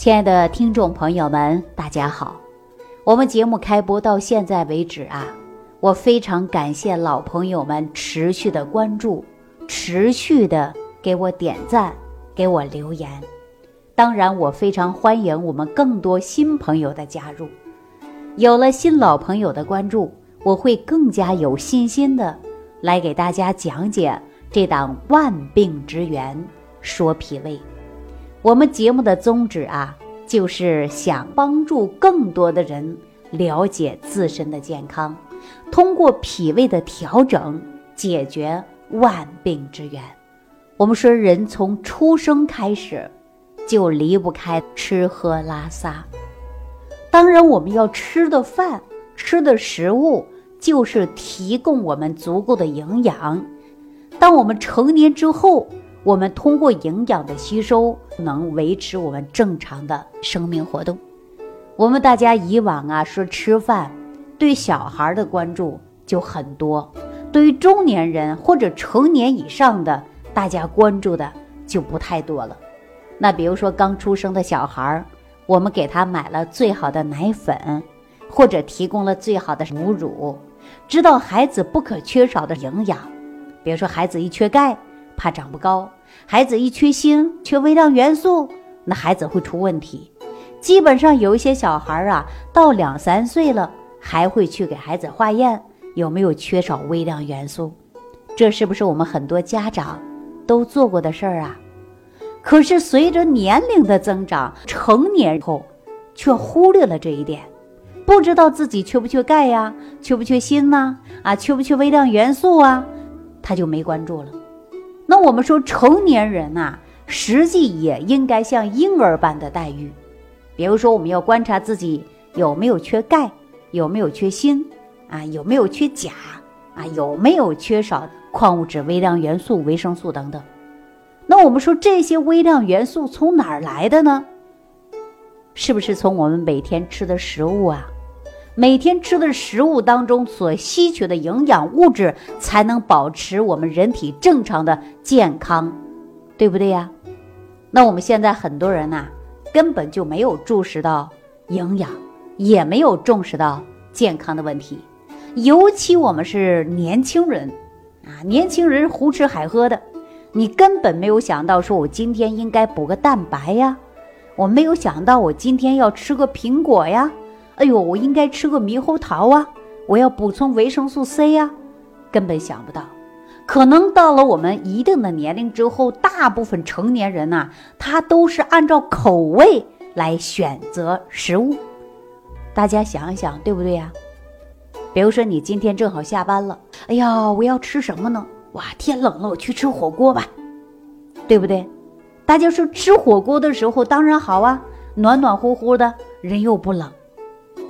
亲爱的听众朋友们，大家好！我们节目开播到现在为止啊，我非常感谢老朋友们持续的关注，持续的给我点赞，给我留言。当然，我非常欢迎我们更多新朋友的加入。有了新老朋友的关注，我会更加有信心的来给大家讲解这档万病之源说脾胃。我们节目的宗旨啊，就是想帮助更多的人了解自身的健康，通过脾胃的调整解决万病之源。我们说，人从出生开始就离不开吃喝拉撒，当然，我们要吃的饭、吃的食物就是提供我们足够的营养。当我们成年之后，我们通过营养的吸收，能维持我们正常的生命活动。我们大家以往啊说吃饭，对小孩的关注就很多，对于中年人或者成年以上的，大家关注的就不太多了。那比如说刚出生的小孩，我们给他买了最好的奶粉，或者提供了最好的母乳，知道孩子不可缺少的营养。比如说孩子一缺钙。怕长不高，孩子一缺锌、缺微量元素，那孩子会出问题。基本上有一些小孩啊，到两三岁了，还会去给孩子化验有没有缺少微量元素。这是不是我们很多家长都做过的事儿啊？可是随着年龄的增长，成年后却忽略了这一点，不知道自己缺不缺钙呀，缺不缺锌呐？啊，缺不缺微量元素啊？他就没关注了。那我们说成年人呐，实际也应该像婴儿般的待遇。比如说，我们要观察自己有没有缺钙，有没有缺锌，啊，有没有缺钾，啊，有没有缺少矿物质、微量元素、维生素等等。那我们说这些微量元素从哪儿来的呢？是不是从我们每天吃的食物啊？每天吃的食物当中所吸取的营养物质，才能保持我们人体正常的健康，对不对呀？那我们现在很多人呐，根本就没有注视到营养，也没有重视到健康的问题。尤其我们是年轻人啊，年轻人胡吃海喝的，你根本没有想到说，我今天应该补个蛋白呀，我没有想到我今天要吃个苹果呀。哎呦，我应该吃个猕猴桃啊！我要补充维生素 C 呀，根本想不到。可能到了我们一定的年龄之后，大部分成年人呐，他都是按照口味来选择食物。大家想一想，对不对呀？比如说，你今天正好下班了，哎呀，我要吃什么呢？哇，天冷了，我去吃火锅吧，对不对？大家说吃火锅的时候当然好啊，暖暖乎乎的，人又不冷。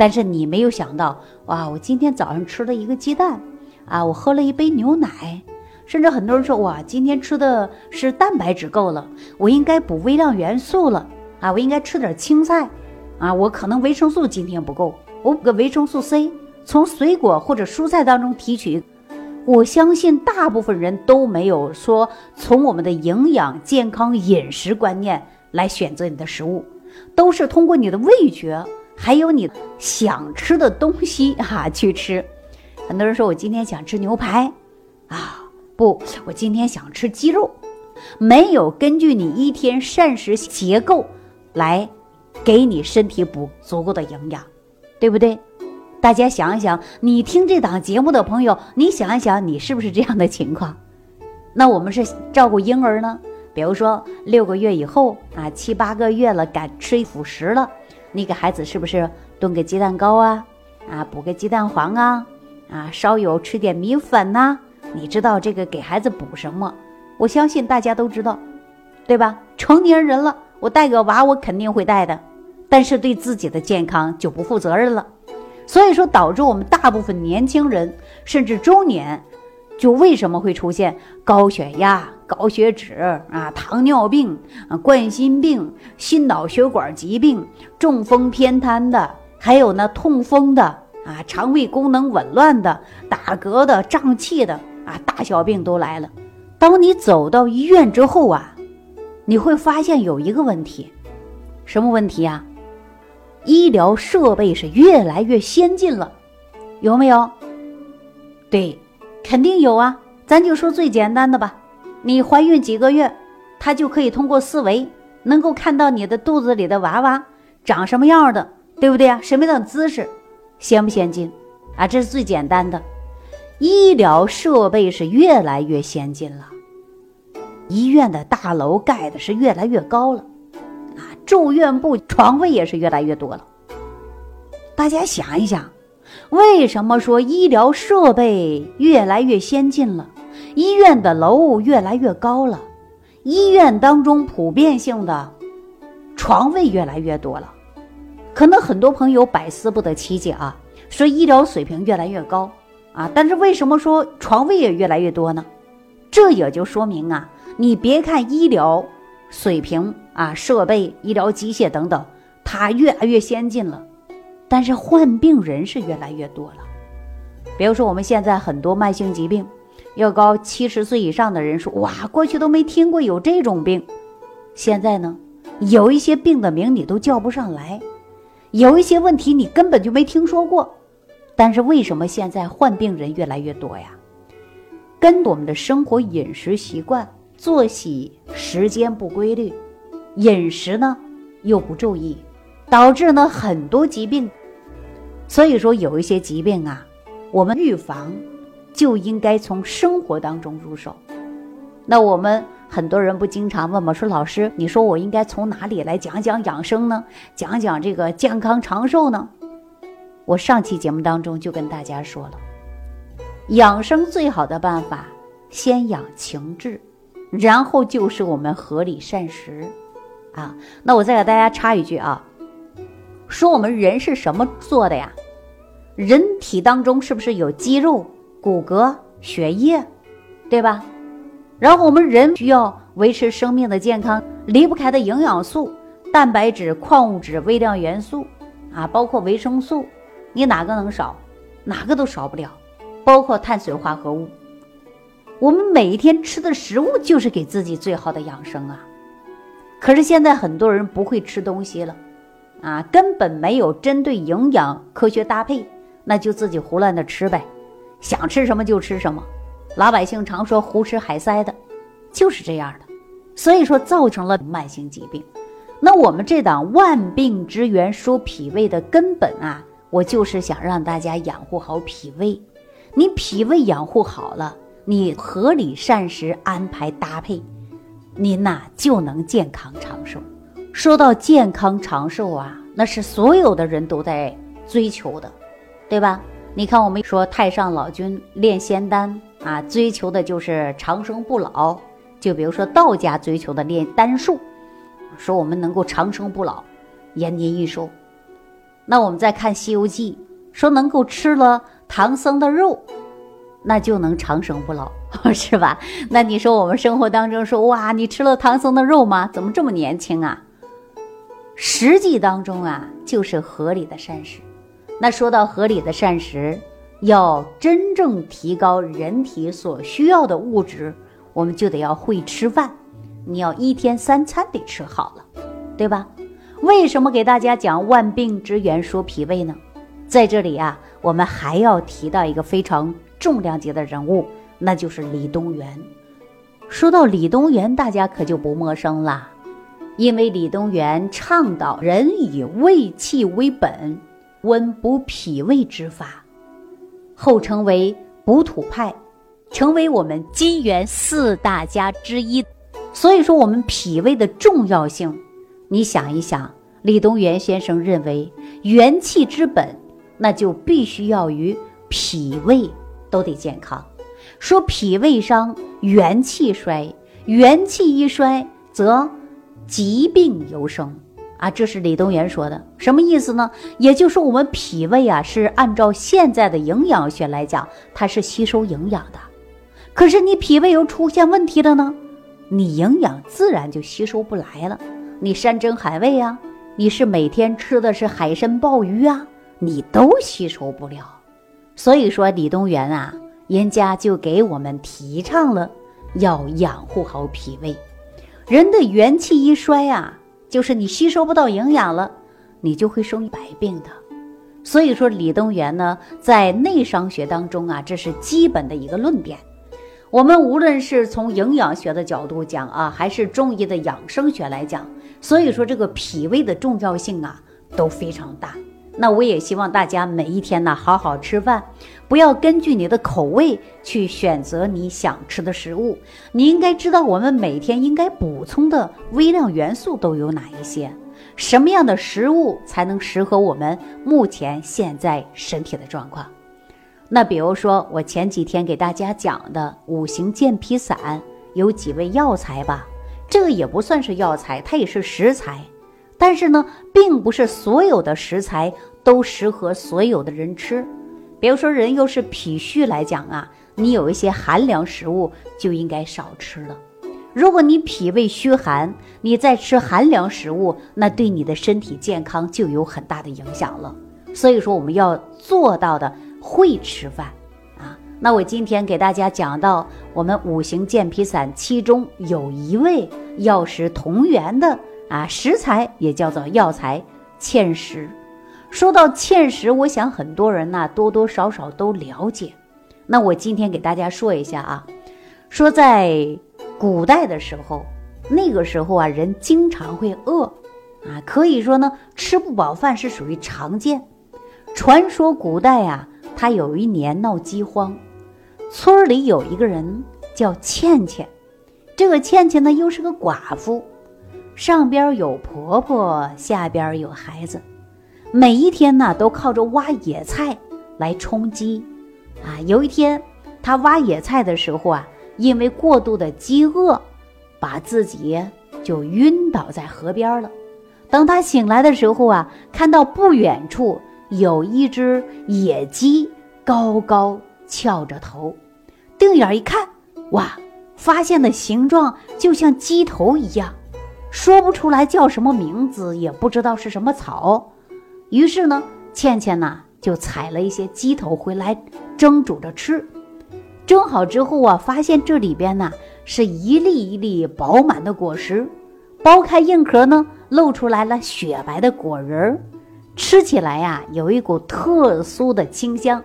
但是你没有想到，哇！我今天早上吃了一个鸡蛋，啊，我喝了一杯牛奶，甚至很多人说，哇，今天吃的是蛋白质够了，我应该补微量元素了，啊，我应该吃点青菜，啊，我可能维生素今天不够，我补个维生素 C，从水果或者蔬菜当中提取。我相信大部分人都没有说从我们的营养健康饮食观念来选择你的食物，都是通过你的味觉。还有你想吃的东西 哈，去吃。很多人说我今天想吃牛排，啊不，我今天想吃鸡肉，没有根据你一天膳食结构来给你身体补足够的营养，对不对？大家想一想，你听这档节目的朋友，你想一想，你是不是这样的情况？那我们是照顾婴儿呢，比如说六个月以后啊，七八个月了，敢吃辅食了。你给孩子是不是炖个鸡蛋糕啊？啊，补个鸡蛋黄啊？啊，烧油吃点米粉呐？你知道这个给孩子补什么？我相信大家都知道，对吧？成年人了，我带个娃，我肯定会带的，但是对自己的健康就不负责任了。所以说，导致我们大部分年轻人甚至中年，就为什么会出现高血压？高血脂啊，糖尿病啊，冠心病、心脑血管疾病、中风偏瘫的，还有呢痛风的啊，肠胃功能紊乱的、打嗝的、胀气的啊，大小病都来了。当你走到医院之后啊，你会发现有一个问题，什么问题呀？医疗设备是越来越先进了，有没有？对，肯定有啊。咱就说最简单的吧，你怀孕几个月，他就可以通过思维能够看到你的肚子里的娃娃长什么样的，对不对啊？什么样的姿势，先不先进啊？这是最简单的。医疗设备是越来越先进了，医院的大楼盖的是越来越高了。啊住院部床位也是越来越多了。大家想一想，为什么说医疗设备越来越先进了，医院的楼越来越高了，医院当中普遍性的床位越来越多了？可能很多朋友百思不得其解啊，说医疗水平越来越高啊，但是为什么说床位也越来越多呢？这也就说明啊，你别看医疗。水平啊，设备、医疗机械等等，它越来越先进了，但是患病人是越来越多了。比如说，我们现在很多慢性疾病，要高七十岁以上的人数，哇，过去都没听过有这种病。现在呢，有一些病的名你都叫不上来，有一些问题你根本就没听说过。但是为什么现在患病人越来越多呀？跟我们的生活饮食习惯。作息时间不规律，饮食呢又不注意，导致呢很多疾病。所以说有一些疾病啊，我们预防就应该从生活当中入手。那我们很多人不经常问吗？说老师，你说我应该从哪里来讲讲养生呢？讲讲这个健康长寿呢？我上期节目当中就跟大家说了，养生最好的办法，先养情志。然后就是我们合理膳食，啊，那我再给大家插一句啊，说我们人是什么做的呀？人体当中是不是有肌肉、骨骼、血液，对吧？然后我们人需要维持生命的健康，离不开的营养素、蛋白质、矿物质、微量元素，啊，包括维生素，你哪个能少？哪个都少不了，包括碳水化合物。我们每一天吃的食物就是给自己最好的养生啊！可是现在很多人不会吃东西了，啊，根本没有针对营养科学搭配，那就自己胡乱的吃呗，想吃什么就吃什么。老百姓常说“胡吃海塞”的，就是这样的，所以说造成了慢性疾病。那我们这档万病之源说脾胃的根本啊，我就是想让大家养护好脾胃，你脾胃养护好了。你合理膳食安排搭配，您呐就能健康长寿。说到健康长寿啊，那是所有的人都在追求的，对吧？你看，我们说太上老君炼仙丹啊，追求的就是长生不老。就比如说道家追求的炼丹术，说我们能够长生不老，延年益寿。那我们再看《西游记》，说能够吃了唐僧的肉。那就能长生不老，是吧？那你说我们生活当中说哇，你吃了唐僧的肉吗？怎么这么年轻啊？实际当中啊，就是合理的膳食。那说到合理的膳食，要真正提高人体所需要的物质，我们就得要会吃饭。你要一天三餐得吃好了，对吧？为什么给大家讲万病之源说脾胃呢？在这里啊，我们还要提到一个非常。重量级的人物，那就是李东垣。说到李东垣，大家可就不陌生了，因为李东垣倡导人以胃气为本，温补脾胃之法，后成为补土派，成为我们金元四大家之一。所以说，我们脾胃的重要性，你想一想，李东垣先生认为，元气之本，那就必须要与脾胃。都得健康，说脾胃伤，元气衰，元气一衰，则疾病由生啊！这是李东垣说的，什么意思呢？也就是我们脾胃啊，是按照现在的营养学来讲，它是吸收营养的。可是你脾胃又出现问题了呢，你营养自然就吸收不来了。你山珍海味啊，你是每天吃的是海参鲍鱼啊，你都吸收不了。所以说，李东垣啊，人家就给我们提倡了，要养护好脾胃。人的元气一衰啊，就是你吸收不到营养了，你就会生百病的。所以说，李东垣呢，在内伤学当中啊，这是基本的一个论点。我们无论是从营养学的角度讲啊，还是中医的养生学来讲，所以说这个脾胃的重要性啊都非常大。那我也希望大家每一天呢，好好吃饭，不要根据你的口味去选择你想吃的食物。你应该知道，我们每天应该补充的微量元素都有哪一些。什么样的食物才能适合我们目前现在身体的状况？那比如说，我前几天给大家讲的五行健脾散有几味药材吧？这个也不算是药材，它也是食材。但是呢，并不是所有的食材都适合所有的人吃。比如说，人又是脾虚来讲啊，你有一些寒凉食物就应该少吃了。如果你脾胃虚寒，你再吃寒凉食物，那对你的身体健康就有很大的影响了。所以说，我们要做到的会吃饭啊。那我今天给大家讲到我们五行健脾散，其中有一味药食同源的啊食材，也叫做药材芡实。说到芡实，我想很多人呢多多少少都了解。那我今天给大家说一下啊，说在。古代的时候，那个时候啊，人经常会饿，啊，可以说呢，吃不饱饭是属于常见。传说古代啊，他有一年闹饥荒，村里有一个人叫倩倩，这个倩倩呢又是个寡妇，上边有婆婆，下边有孩子，每一天呢都靠着挖野菜来充饥，啊，有一天他挖野菜的时候啊。因为过度的饥饿，把自己就晕倒在河边了。等他醒来的时候啊，看到不远处有一只野鸡高高翘着头，定眼一看，哇，发现的形状就像鸡头一样，说不出来叫什么名字，也不知道是什么草。于是呢，倩倩呢就采了一些鸡头回来蒸煮着吃。蒸好之后啊，发现这里边呢是一粒一粒饱满的果实，剥开硬壳呢，露出来了雪白的果仁儿，吃起来呀有一股特殊的清香。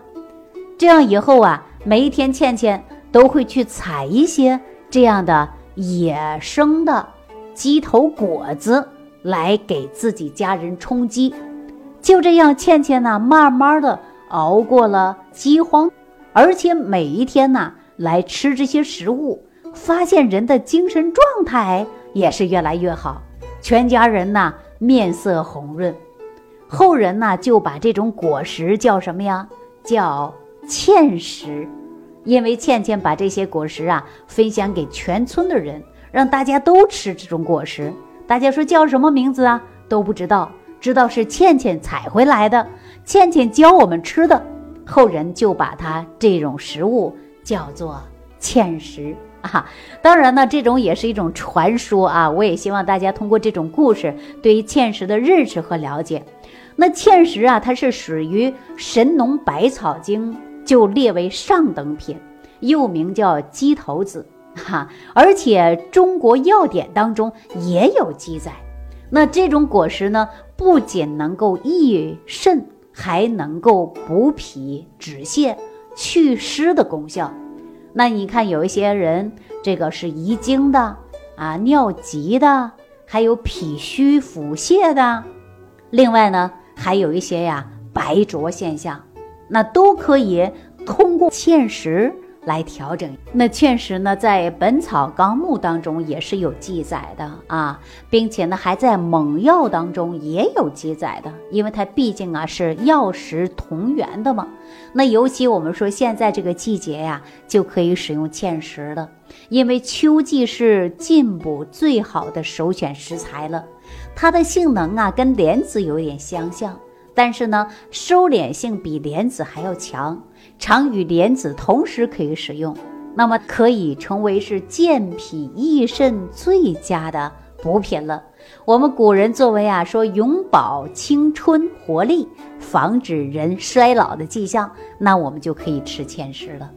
这样以后啊，每一天倩倩都会去采一些这样的野生的鸡头果子来给自己家人充饥。就这样，倩倩呢慢慢的熬过了饥荒。而且每一天呢，来吃这些食物，发现人的精神状态也是越来越好，全家人呢面色红润。后人呢就把这种果实叫什么呀？叫芡实，因为倩倩把这些果实啊分享给全村的人，让大家都吃这种果实。大家说叫什么名字啊？都不知道，知道是倩倩采回来的，倩倩教我们吃的。后人就把它这种食物叫做芡实啊，当然呢，这种也是一种传说啊。我也希望大家通过这种故事，对于芡实的认识和了解。那芡实啊，它是属于《神农百草经》就列为上等品，又名叫鸡头子哈。而且中国药典当中也有记载。那这种果实呢，不仅能够益肾。还能够补脾止泻、祛湿的功效。那你看，有一些人这个是遗精的啊、尿急的，还有脾虚腹泻的。另外呢，还有一些呀白浊现象，那都可以通过芡实。来调整。那芡实呢，在《本草纲目》当中也是有记载的啊，并且呢，还在猛药当中也有记载的。因为它毕竟啊是药食同源的嘛。那尤其我们说现在这个季节呀，就可以使用芡实了，因为秋季是进补最好的首选食材了。它的性能啊，跟莲子有点相像。但是呢，收敛性比莲子还要强，常与莲子同时可以使用，那么可以成为是健脾益肾最佳的补品了。我们古人作为啊说永葆青春活力，防止人衰老的迹象，那我们就可以吃芡实了。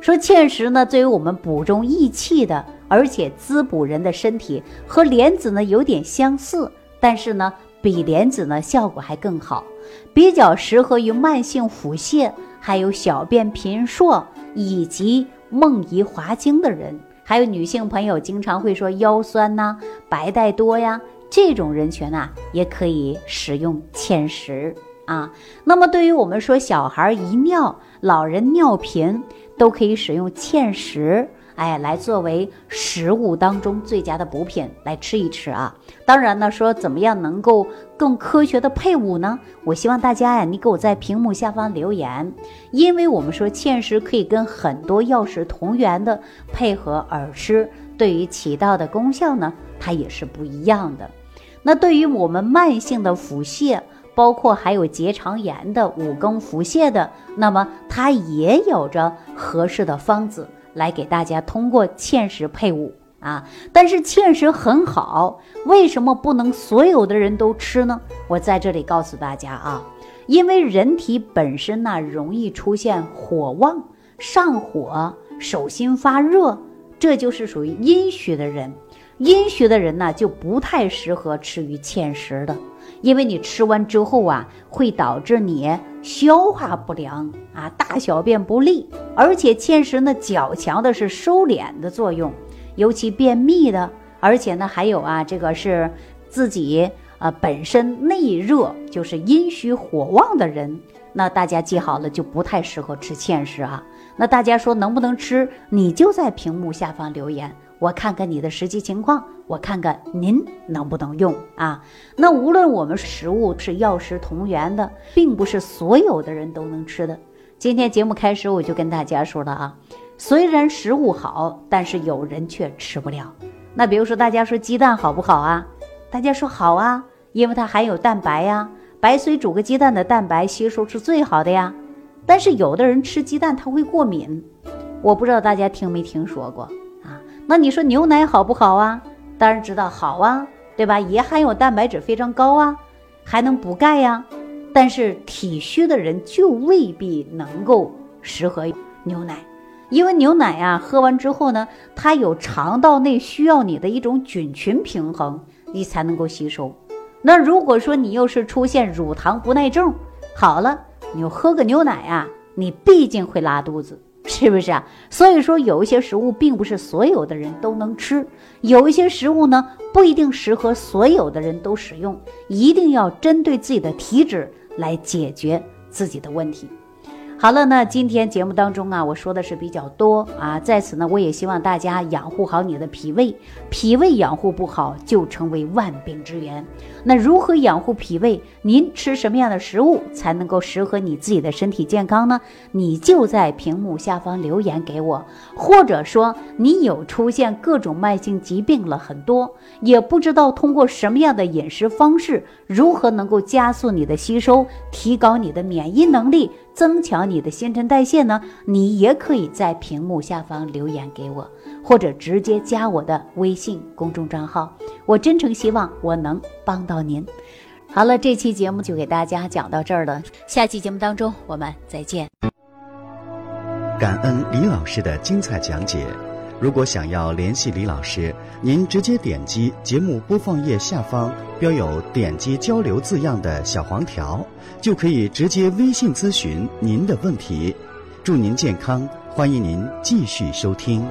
说芡实呢，作为我们补中益气的，而且滋补人的身体，和莲子呢有点相似。但是呢，比莲子呢效果还更好，比较适合于慢性腹泻、还有小便频数以及梦遗滑精的人，还有女性朋友经常会说腰酸呐、白带多呀，这种人群啊也可以使用芡实啊。那么对于我们说小孩遗尿、老人尿频，都可以使用芡实。哎，来作为食物当中最佳的补品来吃一吃啊！当然呢，说怎么样能够更科学的配伍呢？我希望大家呀，你给我在屏幕下方留言，因为我们说芡实可以跟很多药食同源的配合而吃，对于起到的功效呢，它也是不一样的。那对于我们慢性的腹泻，包括还有结肠炎的、五更腹泻的，那么它也有着合适的方子。来给大家通过芡实配伍啊，但是芡实很好，为什么不能所有的人都吃呢？我在这里告诉大家啊，因为人体本身呢容易出现火旺、上火、手心发热，这就是属于阴虚的人，阴虚的人呢就不太适合吃于芡实的。因为你吃完之后啊，会导致你消化不良啊，大小便不利，而且芡实呢较强的是收敛的作用，尤其便秘的，而且呢还有啊，这个是自己呃本身内热，就是阴虚火旺的人，那大家记好了，就不太适合吃芡实啊。那大家说能不能吃？你就在屏幕下方留言。我看看你的实际情况，我看看您能不能用啊？那无论我们食物是药食同源的，并不是所有的人都能吃的。今天节目开始我就跟大家说了啊，虽然食物好，但是有人却吃不了。那比如说大家说鸡蛋好不好啊？大家说好啊，因为它含有蛋白呀，白水煮个鸡蛋的蛋白吸收是最好的呀。但是有的人吃鸡蛋他会过敏，我不知道大家听没听说过。那你说牛奶好不好啊？当然知道好啊，对吧？也含有蛋白质非常高啊，还能补钙呀。但是体虚的人就未必能够适合牛奶，因为牛奶呀喝完之后呢，它有肠道内需要你的一种菌群平衡，你才能够吸收。那如果说你又是出现乳糖不耐症，好了，你喝个牛奶啊，你毕竟会拉肚子。是不是啊？所以说有一些食物并不是所有的人都能吃，有一些食物呢不一定适合所有的人都使用，一定要针对自己的体质来解决自己的问题。好了，那今天节目当中啊，我说的是比较多啊，在此呢，我也希望大家养护好你的脾胃，脾胃养护不好就成为万病之源。那如何养护脾胃？您吃什么样的食物才能够适合你自己的身体健康呢？你就在屏幕下方留言给我，或者说你有出现各种慢性疾病了很多，也不知道通过什么样的饮食方式，如何能够加速你的吸收，提高你的免疫能力。增强你的新陈代谢呢？你也可以在屏幕下方留言给我，或者直接加我的微信公众账号。我真诚希望我能帮到您。好了，这期节目就给大家讲到这儿了，下期节目当中我们再见。感恩李老师的精彩讲解。如果想要联系李老师，您直接点击节目播放页下方标有“点击交流”字样的小黄条，就可以直接微信咨询您的问题。祝您健康，欢迎您继续收听。